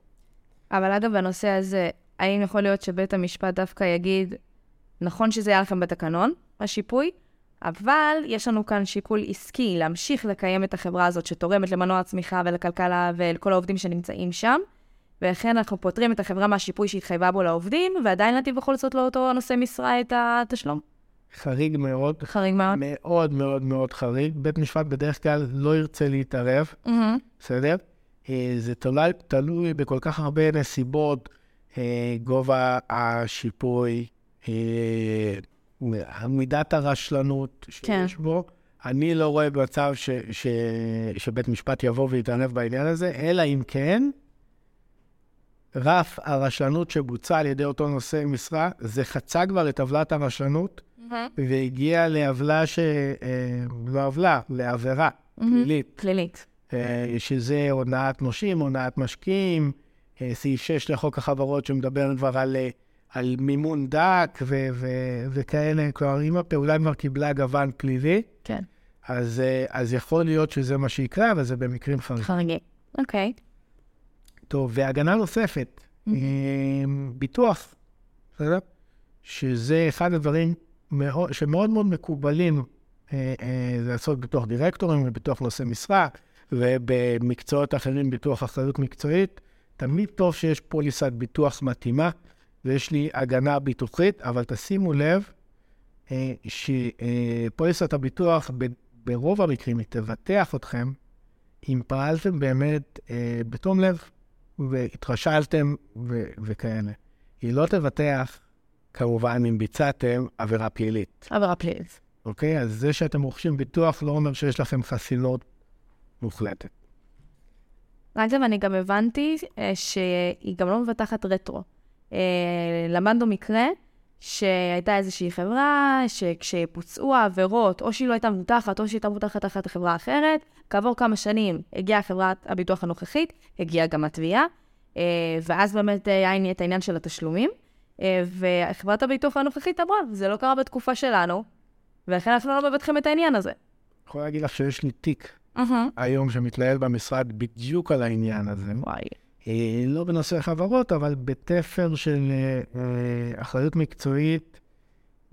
אבל אגב, בנושא הזה, האם יכול להיות שבית המשפט דווקא יגיד, נכון שזה היה לכם בתקנון, השיפוי, אבל יש לנו כאן שיקול עסקי להמשיך לקיים את החברה הזאת שתורמת למנוע הצמיחה ולכלכלה ולכל העובדים שנמצאים שם, ולכן אנחנו פוטרים את החברה מהשיפוי שהתחייבה בו לעובדים, ועדיין נתיב בכל זאת לאותו נושא משרה את התשלום. חריג מאוד, חריג מאוד. מאוד מאוד מאוד חריג. בית משפט בדרך כלל לא ירצה להתערב, מהמם. בסדר? אה, זה תלוי, תלוי בכל כך הרבה נסיבות, אה, גובה השיפוי, מידת הרשלנות כן. שיש בו. אני לא רואה מצב ש, ש, שבית משפט יבוא ויתערב בעניין הזה, אלא אם כן, רף הרשלנות שבוצע על ידי אותו נושא משרה, זה חצה כבר את טבלת הרשלנות, והגיע לעוולה ש... אה, לא עוולה, לעבירה פלילית. פלילית. אה, שזה הונאת נושים, הונאת משקיעים, אה, סעיף 6 לחוק החברות שמדבר כבר על, אה, על מימון דק ו- ו- וכאלה. כלומר, אם הפעולה כבר קיבלה גוון פלילי, כן. אז, אה, אז יכול להיות שזה מה שיקרה, אבל זה במקרים חריגים. חריגים. אוקיי. טוב, והגנה נוספת, אה, ביטוח, בסדר? שזה אחד הדברים מאוד, שמאוד מאוד מקובלים אה, אה, לעשות ביטוח דירקטורים וביטוח נושא משרה, ובמקצועות אחרים ביטוח אחריות מקצועית. תמיד טוב שיש פוליסת ביטוח מתאימה, ויש לי הגנה ביטוחית, אבל תשימו לב אה, שפוליסת הביטוח ב- ברוב המקרים היא תבטח אתכם אם פעלתם באמת אה, בתום לב והתרשלתם ו- וכאלה. היא לא תבטח, כמובן, אם ביצעתם עבירה פלילית. עבירה פלילית. אוקיי? אז זה שאתם רוכשים ביטוח לא אומר שיש לכם חסינות מוחלטת. אגב, אני גם הבנתי אה, שהיא גם לא מבטחת רטרו. אה, למדנו מקרה שהייתה איזושהי חברה שכשבוצעו העבירות, או שהיא לא הייתה מבוטחת, או שהיא הייתה מבוטחת תחת חברה אחרת, כעבור כמה שנים הגיעה חברת הביטוח הנוכחית, הגיעה גם התביעה, אה, ואז באמת היה את העניין של התשלומים, וחברת הביטוח הנוכחית אמרה, זה לא קרה בתקופה שלנו, ולכן אנחנו לא מבטחים את העניין הזה. אני יכול להגיד לך שיש לי תיק היום שמתנהל במשרד בדיוק על העניין הזה. וואי. אה, לא בנושא חברות, אבל בתפר של אה, אה, אחריות מקצועית,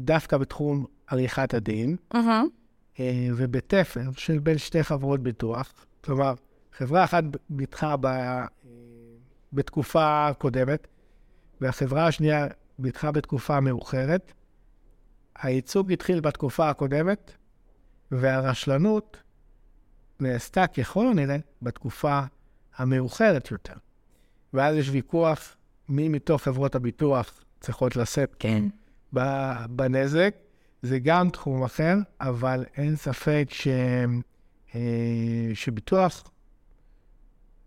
דווקא בתחום עריכת הדין, ובתפר של בין שתי חברות ביטוח. כלומר, חברה אחת ביטחה בתקופה קודמת, והחברה השנייה ביטחה בתקופה מאוחרת. הייצוג התחיל בתקופה הקודמת, והרשלנות נעשתה ככל הנראה בתקופה המאוחרת יותר. ואז יש ויכוח מי מתוך חברות הביטוח צריכות לשאת כן. בנזק. זה גם תחום אחר, אבל אין ספק ש... אה, שביטוח,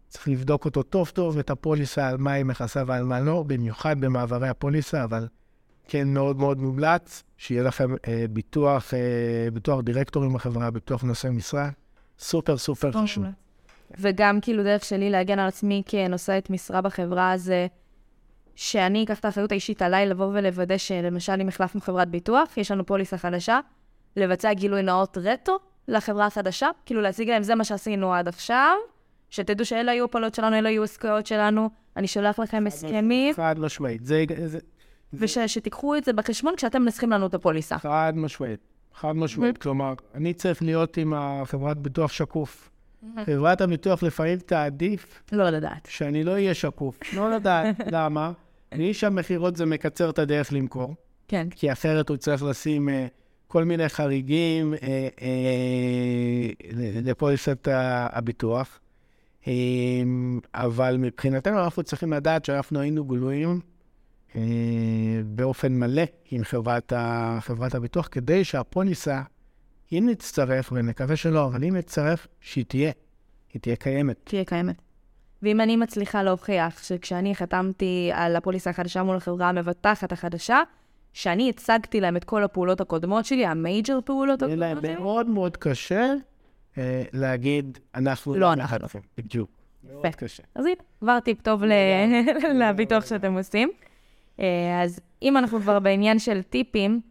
צריך לבדוק אותו טוב טוב, את הפוליסה, על מה היא מכסה ועל מה לא, במיוחד במעברי הפוליסה, אבל כן מאוד מאוד מומלץ שיהיה לכם אה, ביטוח, אה, ביטוח דירקטורים בחברה, ביטוח נושא משרה, סופר סופר חשוב. וגם כאילו דרך שלי להגן על עצמי כנושאת משרה בחברה זה שאני אקח את האחריות האישית עליי לבוא ולוודא שלמשל אם החלפנו חברת ביטוח, יש לנו פוליסה חדשה, לבצע גילוי נאות רטו לחברה החדשה, כאילו להציג להם זה מה שעשינו עד עכשיו, שתדעו שאלה היו הפעולות שלנו, אלה היו עסקאות שלנו, אני שולח לכם הסכמים. חד משמעית. זה... ושתיקחו את זה בחשבון כשאתם מנסחים לנו את הפוליסה. חד משמעית. חד משמעית. כלומר, אני צריך להיות עם החברת ביטוח שקוף. <laughs> חברת הביטוח לפעמים תעדיף... לא לדעת. שאני לא אהיה שקוף. לא לדעת. <laughs> למה? לאיש המכירות זה מקצר את הדרך למכור. כן. כי אחרת הוא צריך לשים uh, כל מיני חריגים uh, uh, לפוליסת הביטוח. Uh, אבל מבחינתנו אנחנו צריכים לדעת שאנחנו היינו גלויים uh, באופן מלא עם חברת, ה, חברת הביטוח, כדי שהפוליסה אם נצטרף, ונקווה שלא, אבל אם נצטרף, שהיא תהיה. היא תהיה קיימת. תהיה קיימת. ואם אני מצליחה להוכיח שכשאני חתמתי על הפוליסה החדשה מול החברה המבטחת החדשה, שאני הצגתי להם את כל הפעולות הקודמות שלי, המייג'ר פעולות הקודמות שלי. יהיה להם מאוד מאוד קשה אה, להגיד, אנחנו... לא אנחנו. בדיוק. מאוד קשה. אז הנה, כבר טיפ טוב לביטוח שאתם עושים. אה, אז אם אנחנו כבר בעניין של טיפים,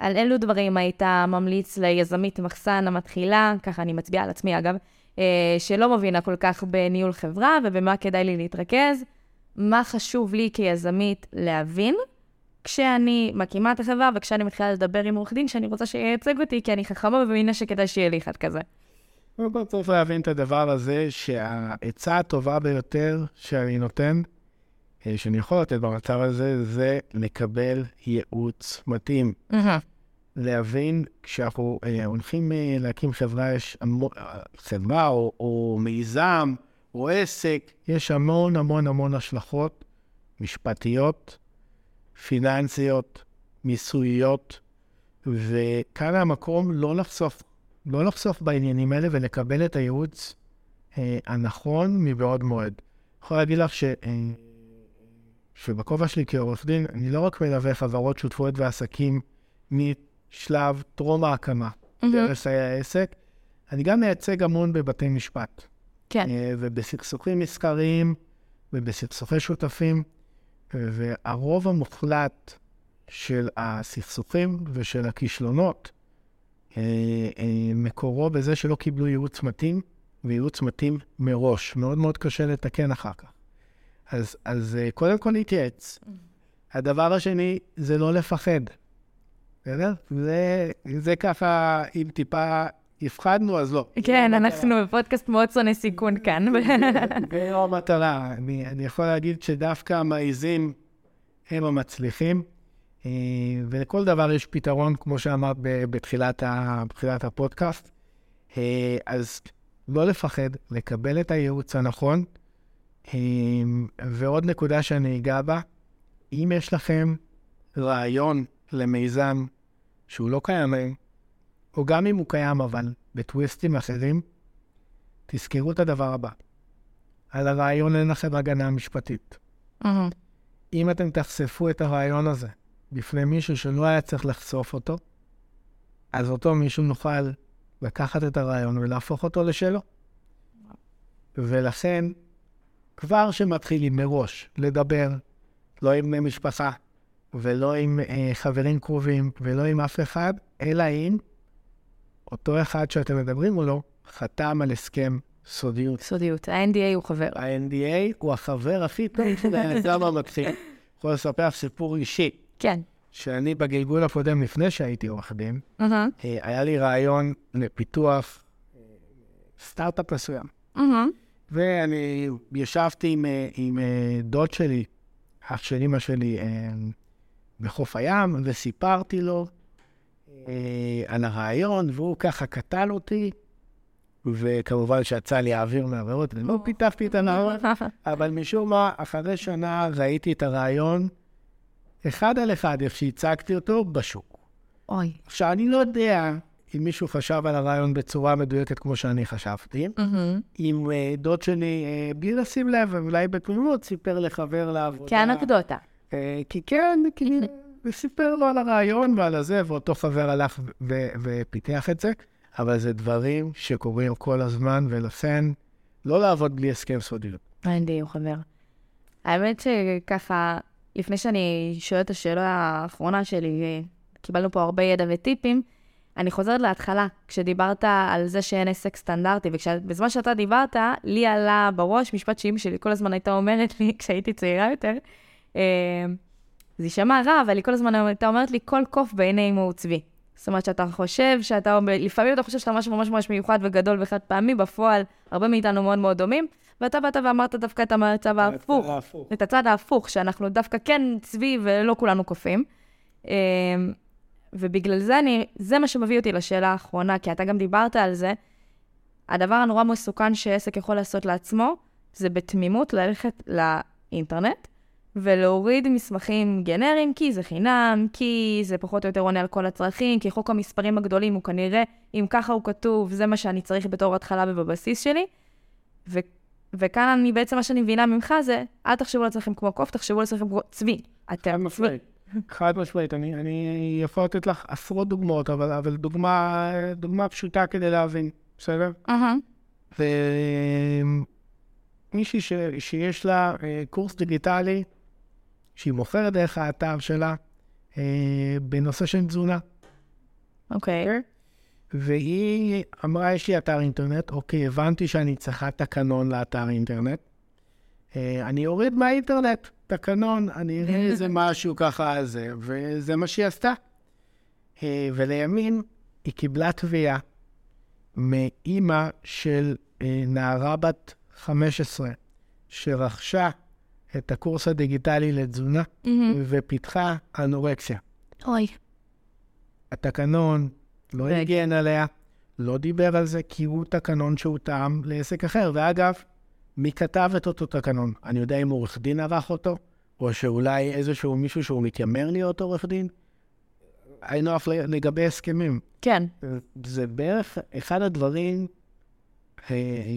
על אילו דברים היית ממליץ ליזמית מחסן המתחילה, ככה אני מצביעה על עצמי אגב, אה, שלא מבינה כל כך בניהול חברה ובמה כדאי לי להתרכז, מה חשוב לי כיזמית להבין כשאני מקימה את החברה וכשאני מתחילה לדבר עם עורך דין שאני רוצה שייצג אותי, כי אני חכמה ומבינה שכדאי שיהיה לי אחד כזה. קודם כל צריך להבין את הדבר הזה, שהעצה הטובה ביותר שאני נותן, אה, שאני יכול לתת במצב הזה, זה לקבל ייעוץ מתאים. Mm-hmm. להבין, כשאנחנו אה, הולכים אה, להקים חברה, יש המון, חברה או, או מיזם או עסק, יש המון המון המון השלכות משפטיות, פיננסיות, מיסויות, וכאן המקום לא לחשוף, לא לחשוף בעניינים האלה ולקבל את הייעוץ אה, הנכון מבעוד מועד. אני יכול להגיד לך ש... אה, שבכובע שלי כעורך דין, אני לא רק מלווה חברות שותפויות ועסקים משלב טרום ההקמה, mm-hmm. דרך העסק, אני גם מייצג המון בבתי משפט. כן. אה, ובסכסוכים מסחריים ובסכסוכי שותפים, והרוב המוחלט של הסכסוכים ושל הכישלונות, אה, אה, מקורו בזה שלא קיבלו ייעוץ מתאים, וייעוץ מתאים מראש. מאוד מאוד קשה לתקן אחר כך. אז, אז קודם כל להתייעץ. הדבר השני זה לא לפחד. בסדר? זה, זה ככה, אם טיפה הפחדנו, אז לא. כן, אנחנו בפודקאסט מאוד שונא סיכון כאן. זה לא המטרה. אני, אני יכול להגיד שדווקא המעיזים הם המצליחים, אה, ולכל דבר יש פתרון, כמו שאמרת בתחילת, ה, בתחילת הפודקאסט. אה, אז לא לפחד, לקבל את הייעוץ הנכון. אמ, ועוד נקודה שאני אגע בה, אם יש לכם רעיון למיזם שהוא לא קיים, או גם אם הוא קיים, אבל בטוויסטים אחרים, תזכרו את הדבר הבא. על הרעיון אין לכם הגנה משפטית. אם אתם תחשפו את הרעיון הזה בפני מישהו שלא היה צריך לחשוף אותו, אז אותו מישהו נוכל לקחת את הרעיון ולהפוך אותו לשלו. ולכן, כבר שמתחילים מראש לדבר, לא עם בני משפחה, ולא עם אה, חברים קרובים, ולא עם אף אחד, אלא עם אותו אחד שאתם מדברים מולו, חתם על הסכם סודיות. סודיות. ה-NDA הוא חבר. ה-NDA הוא החבר הכי טוב של היזם המתחיל. יכול לספר סיפור אישי, כן. שאני בגלגול הקודם, לפני שהייתי עורך דין, אה, היה לי רעיון לפיתוח אה, סטארט-אפ מסוים. אהה. ואני ישבתי עם, אה, עם דוד שלי, אח של אמא שלי, בחוף הים, וסיפרתי לו אה, על הרעיון, והוא ככה קטל אותי, וכמובן שיצא לי האוויר מהריאות, ולא פיתחתי את הרעיון, <laughs> אבל משום מה, אחרי שנה ראיתי את הרעיון, אחד על אחד, איך שהצגתי אותו, בשוק. אוי. עכשיו, אני לא יודע אם מישהו חשב על הרעיון בצורה מדויקת כמו שאני חשבתי. אהה. אם אה, דוד שלי, אה, בלי לשים לב, אולי בתמימות, סיפר לחבר לעבודה. כאנקדוטה. אה, כי כן, כי סיפר לו על הרעיון ועל הזה, ואותו חבר הלך ופיתח את זה, אבל זה דברים שקורים כל הזמן, ולכן לא לעבוד בלי הסכם סודיות. ה-NDA הוא חבר. האמת שככה, לפני שאני שואלת את השאלה האחרונה שלי, קיבלנו פה הרבה ידע וטיפים, אני חוזרת להתחלה, כשדיברת על זה שאין עסק סטנדרטי, ובזמן שאתה דיברת, לי עלה בראש משפט שאימא שלי כל הזמן הייתה אומרת לי, <laughs> כשהייתי צעירה יותר, זה יישמע רע, אבל היא כל הזמן הייתה אומרת לי, כל קוף בעיני אמו הוא צבי. זאת אומרת שאתה חושב שאתה, לפעמים אתה חושב שאתה משהו ממש ממש מיוחד וגדול וחד פעמי, בפועל הרבה מאיתנו מאוד מאוד דומים, ואתה באת ואמרת דווקא את המצב ההפוך, את הצד ההפוך, שאנחנו דווקא כן צבי ולא כולנו קופים. אה, ובגלל זה אני, זה מה שמביא אותי לשאלה האחרונה, כי אתה גם דיברת על זה. הדבר הנורא מסוכן שעסק יכול לעשות לעצמו, זה בתמימות ללכת לאינטרנט ולהוריד מסמכים גנריים, כי זה חינם, כי זה פחות או יותר עונה על כל הצרכים, כי חוק המספרים הגדולים הוא כנראה, אם ככה הוא כתוב, זה מה שאני צריך בתור התחלה ובבסיס שלי. ו- וכאן אני בעצם, מה שאני מבינה ממך זה, אל תחשבו לעצמכם כמו קוף, תחשבו לעצמכם כמו צבי. אתם צבי. חד משמעית, אני, אני יכול לתת לך עשרות דוגמאות, אבל, אבל דוגמה, דוגמה פשוטה כדי להבין, בסדר? אהה. ומישהי ש, שיש לה אה, קורס דיגיטלי, שהיא מוכרת דרך האתר שלה, אה, בנושא של תזונה. אוקיי. והיא אמרה, יש לי אתר אינטרנט, אוקיי, הבנתי שאני צריכה תקנון לאתר אינטרנט. אה, אני אוריד מהאינטרנט תקנון, אני אראה <laughs> איזה משהו ככה זה, וזה מה שהיא עשתה. אה, ולימים היא קיבלה תביעה מאימא של אה, נערה בת 15, שרכשה את הקורס הדיגיטלי לתזונה מהמם. ופיתחה אנורקסיה. אוי. התקנון לא רגע. הגן עליה, לא דיבר על זה, כי הוא תקנון שהותאם לעסק אחר. ואגב, מי כתב את אותו תקנון? אני יודע אם עורך דין ערך אותו, או שאולי איזשהו מישהו שהוא מתיימר להיות עורך דין. היינו אף לגבי הסכמים. כן. זה בערך אחד הדברים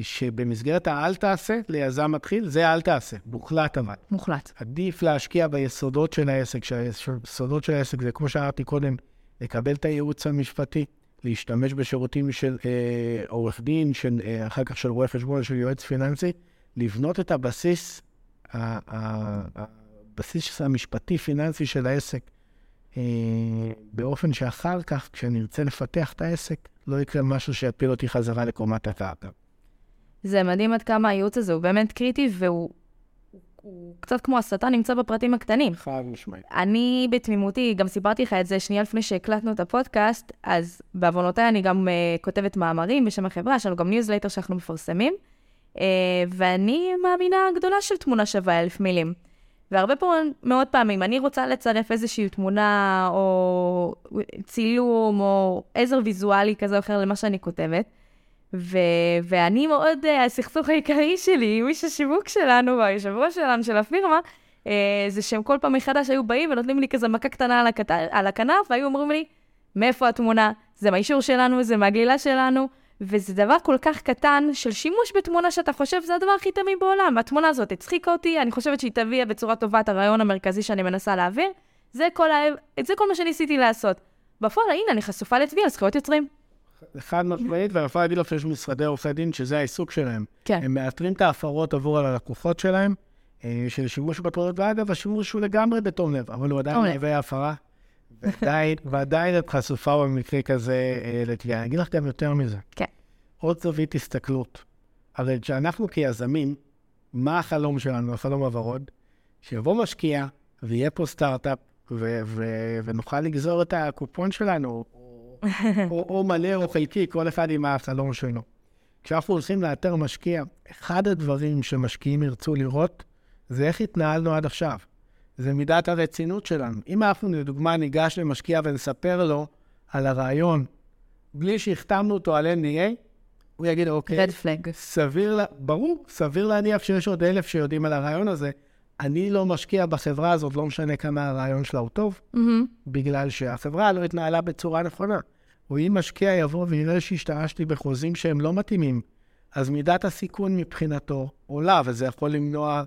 שבמסגרת האל תעשה ליזם מתחיל, זה אל תעשה, מוחלט אבל. מוחלט. עדיף להשקיע ביסודות של העסק, שהיסודות של העסק זה, כמו שאמרתי קודם, לקבל את הייעוץ המשפטי, להשתמש בשירותים של אה, עורך דין, של, אה, אחר כך של רואה חשבון, של יועץ פיננסי, לבנות את הבסיס, הבסיס המשפטי-פיננסי של העסק, אה, באופן שאחר כך, כשנרצה לפתח את העסק, לא יקרה משהו שיפיל אותי חזרה לקומת הקרקע. זה מדהים עד כמה הייעוץ הזה הוא באמת קריטי, והוא הוא קצת כמו השטן נמצא בפרטים הקטנים. חד משמעית. אני בתמימותי, גם סיפרתי לך את זה שנייה לפני שהקלטנו את הפודקאסט, אז בעוונותיי אני גם אה, כותבת מאמרים בשם החברה, יש לנו גם ניוזלטר שאנחנו מפרסמים, אה, ואני מאמינה גדולה של תמונה שווה אלף מילים. והרבה פעמים, מאוד פעמים, אני רוצה לצרף איזושהי תמונה, או צילום, או עזר ויזואלי כזה או אחר למה שאני כותבת. ו- ואני מאוד, uh, הסכסוך העיקרי שלי עם איש השיווק שלנו, והיושב ראש שלנו, של הפירמה, uh, זה שהם כל פעם מחדש היו באים ונותנים לי כזה מכה קטנה על, הכת... על הכנף, והיו אומרים לי, מאיפה התמונה? זה מהאישור שלנו, זה מהגלילה שלנו, וזה דבר כל כך קטן של שימוש בתמונה שאתה חושב זה הדבר הכי תמים בעולם. התמונה הזאת הצחיקה אותי, אני חושבת שהיא תביא בצורה טובה את הרעיון המרכזי שאני מנסה להעביר. זה כל, ה... זה כל מה שניסיתי לעשות. בפועל, הנה, אני חשופה לתביעה על זכויות יוצרים. חד משמעית, ואני יכול להגיד לך שיש משרדי עורכי דין שזה העיסוק שלהם. כן. הם מאתרים את ההפרות עבור הלקוחות שלהם, אה, של שימוש בתמונות, ואגב, השימוש הוא לגמרי בתום לב, אבל הוא עדיין. מהווה הפרה. ועדיין, <laughs> ועדיין את חשופה במקרה כזה אה, לתביעה. אני אגיד לך גם יותר מזה. כן. עוד זווית הסתכלות. הרי כשאנחנו כיזמים, מה החלום שלנו, החלום הוורוד? שיבוא משקיע ויהיה פה סטארט-אפ, ו- ו- ונוכל לגזור את הקופון שלנו, או, או מלא או חלקי, כל אחד עם החלום שלו. כשאנחנו הולכים לאתר משקיע, אחד הדברים שמשקיעים ירצו לראות, זה איך התנהלנו עד עכשיו. זה מידת הרצינות שלנו. אם אנחנו, לדוגמה, ניגש למשקיע ונספר לו על הרעיון, בלי שהחתמנו אותו על NDA, הוא יגיד, אוקיי. סביר, לה- ברור, סביר להניח שיש עוד אלף שיודעים על הרעיון הזה. אני לא משקיע בחברה הזאת, לא משנה כמה הרעיון שלה הוא טוב, בגלל שהחברה לא התנהלה בצורה נכונה. או אם משקיע יבוא ויראה שהשתמשתי בחוזים שהם לא מתאימים, אז מידת הסיכון מבחינתו עולה, וזה יכול למנוע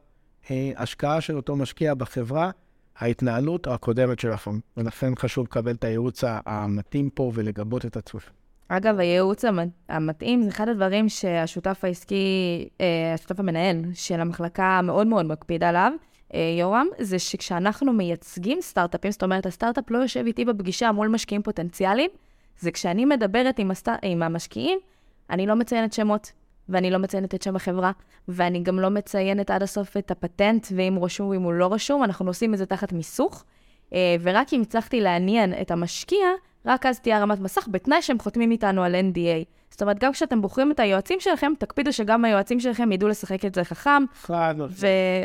אה, השקעה של אותו משקיע בחברה, ההתנהלות הקודמת של הפון. ולכן חשוב לקבל את הייעוץ המתאים פה ולגבות את עצמך. אגב, הייעוץ המת- המתאים זה אחד הדברים שהשותף העסקי, אה, השותף המנהל של המחלקה מאוד מאוד מקפיד עליו, אה, יורם, זה שכשאנחנו מייצגים סטארט-אפים, זאת אומרת, הסטארט-אפ לא יושב איתי בפגישה מול משקיעים פוטנציאליים, זה כשאני מדברת עם, הסט... עם המשקיעים, אני לא מציינת שמות, ואני לא מציינת את שם החברה, ואני גם לא מציינת עד הסוף את הפטנט, ואם רשום ואם הוא לא רשום, אנחנו עושים את זה תחת מיסוך. אה, ורק אם הצלחתי לעניין את המשקיע, רק אז תהיה הרמת מסך, בתנאי שהם חותמים איתנו על NDA. זאת אומרת, גם כשאתם בוחרים את היועצים שלכם, תקפידו שגם היועצים שלכם ידעו לשחק את זה חכם, חד משמעית.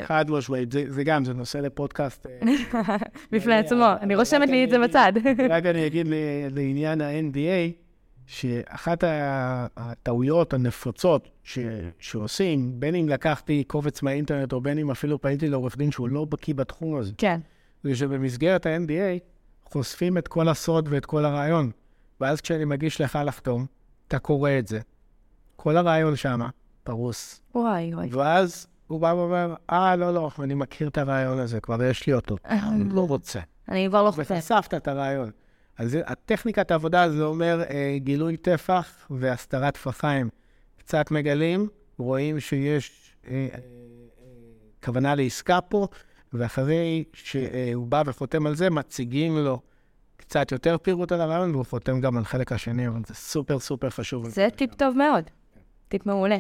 ו- חד משמעית. זה, זה גם, זה נושא לפודקאסט. אה, <laughs> בפני עצמו. אני רושמת לי את זה בצד. <laughs> רק אני <laughs> אגיד לעניין ה-NDA, שאחת הטעויות הנפוצות ש- שעושים, בין אם לקחתי קובץ מהאינטרנט או בין אם אפילו פניתי לעורך דין שהוא לא בקיא בתחום הזה, כן. זה שבמסגרת ה-NDA חושפים את כל הסוד ואת כל הרעיון. ואז כשאני מגיש לך לחתום, אתה קורא את זה. כל הרעיון שמה, פרוס. וואי, וואי. ואז הוא בא ואומר, אה, לא, לא, אני מכיר את הרעיון הזה, כבר יש לי אותו. אני לא רוצה. אני כבר לא חושבת. וחשפת את הרעיון. אז הטכניקת העבודה זה אומר אה, גילוי טפח והסתרת טפחיים. קצת מגלים, רואים שיש אה, אה, אה, כוונה לעסקה פה, ואחרי שהוא בא וחותם על זה, מציגים לו קצת יותר פירוט על הרעיון, והוא חותם גם על חלק השני, אבל זה סופר סופר חשוב. זה טיפ טוב מאוד. טיפ מעולה.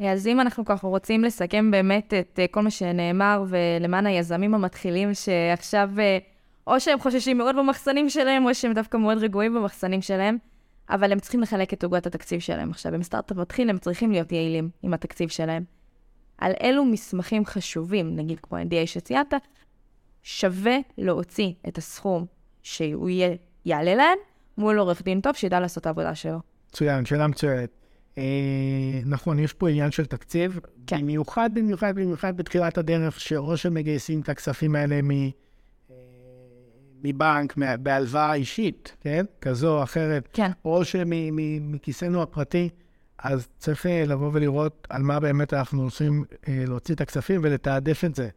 אז אם אנחנו ככה רוצים לסכם באמת את אה, כל מה שנאמר, ולמען היזמים המתחילים שעכשיו, אה, או שהם חוששים מאוד במחסנים שלהם, או שהם דווקא מאוד רגועים במחסנים שלהם, אבל הם צריכים לחלק את עוגת התקציב שלהם. עכשיו, הם סטארט-אפ מתחיל, הם צריכים להיות יעילים עם התקציב שלהם. על אילו מסמכים חשובים, נגיד כמו ה-NDA שציינת, שווה להוציא את הסכום שהוא יהיה, יעלה להם, מול עורך דין טוב שידע לעשות את העבודה שלו. מצוין, שאלה מצוינת. אה, נכון, יש פה עניין של תקציב. כן. במיוחד, במיוחד, במיוחד בתחילת הדרך, שאו שמגייסים את הכספים האלה מ, אה, מבנק, בהלוואה אישית, כן? כזו או אחרת, כן. או שמכיסנו הפרטי, אז צריך אה, לבוא ולראות על מה באמת אנחנו הולכים אה, להוציא את הכספים ולתעדף את זה.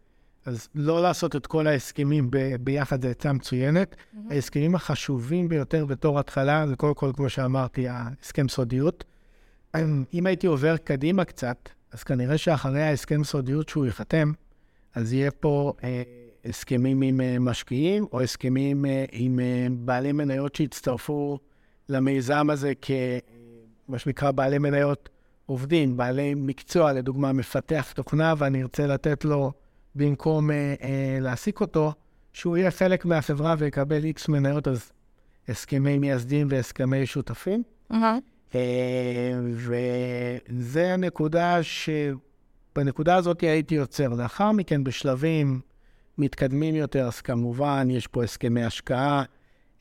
אז לא לעשות את כל ההסכמים ב- ביחד, זו עצה מצוינת. ההסכמים החשובים ביותר בתור התחלה, זה קודם כל, כמו שאמרתי, ההסכם סודיות. אם הייתי עובר קדימה קצת, אז כנראה שאחרי ההסכם סודיות שהוא ייחתם, אז יהיה פה אה, הסכמים עם אה, משקיעים, או הסכמים אה, עם אה, בעלי מניות שהצטרפו למיזם הזה כ... מה שנקרא בעלי מניות עובדים, בעלי מקצוע, לדוגמה, מפתח תוכנה, ואני ארצה לתת לו, במקום אה, אה, להעסיק אותו, שהוא יהיה חלק מהחברה ויקבל איקס מניות, אז הסכמי מייסדים והסכמי שותפים. אה, וזה הנקודה ש... בנקודה הזאת הייתי יוצר. לאחר מכן, בשלבים מתקדמים יותר, אז כמובן, יש פה הסכמי השקעה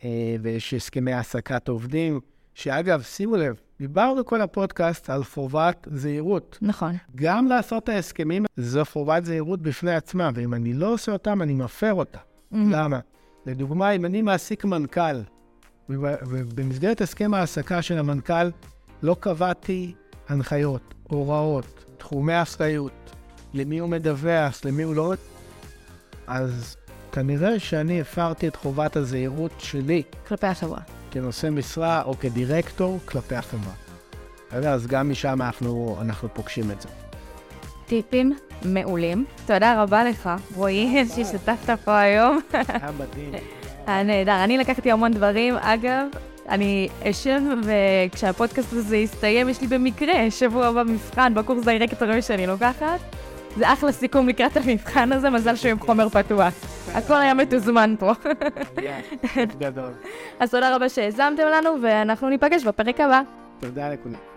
אה, ויש הסכמי העסקת עובדים, שאגב, שימו לב, דיברנו כל הפודקאסט על חובת זהירות. נכון. גם לעשות את ההסכמים, זו חובת זהירות בפני עצמה, ואם אני לא עושה אותם, אני מפר אותה. למה? לדוגמה, אם אני מעסיק מנכ"ל, ובמסגרת הסכם ההעסקה של המנכ"ל לא קבעתי הנחיות, הוראות, תחומי אחריות, למי הוא מדווח, למי הוא לא... אז כנראה שאני הפרתי את חובת הזהירות שלי. כלפי החברה. כנושא משרה או כדירקטור כלפי החברה. אז גם משם אנחנו, אנחנו פוגשים את זה. טיפים מעולים. תודה רבה לך, רועי, שהשתתפת פה היום. היה מדהים. היה נהדר. אני לקחתי המון דברים. אגב, אני אשב, וכשהפודקאסט הזה יסתיים, יש לי במקרה שבוע הבא מבחן בקורס דירקטורים שאני לוקחת. זה אחלה סיכום לקראת המבחן הזה, מזל שהוא עם חומר פתוח. הכל היה מתוזמן פה. <laughs> גדול. אז תודה רבה שהאזנתם לנו, ואנחנו ניפגש בפרק הבא. תודה לכולם.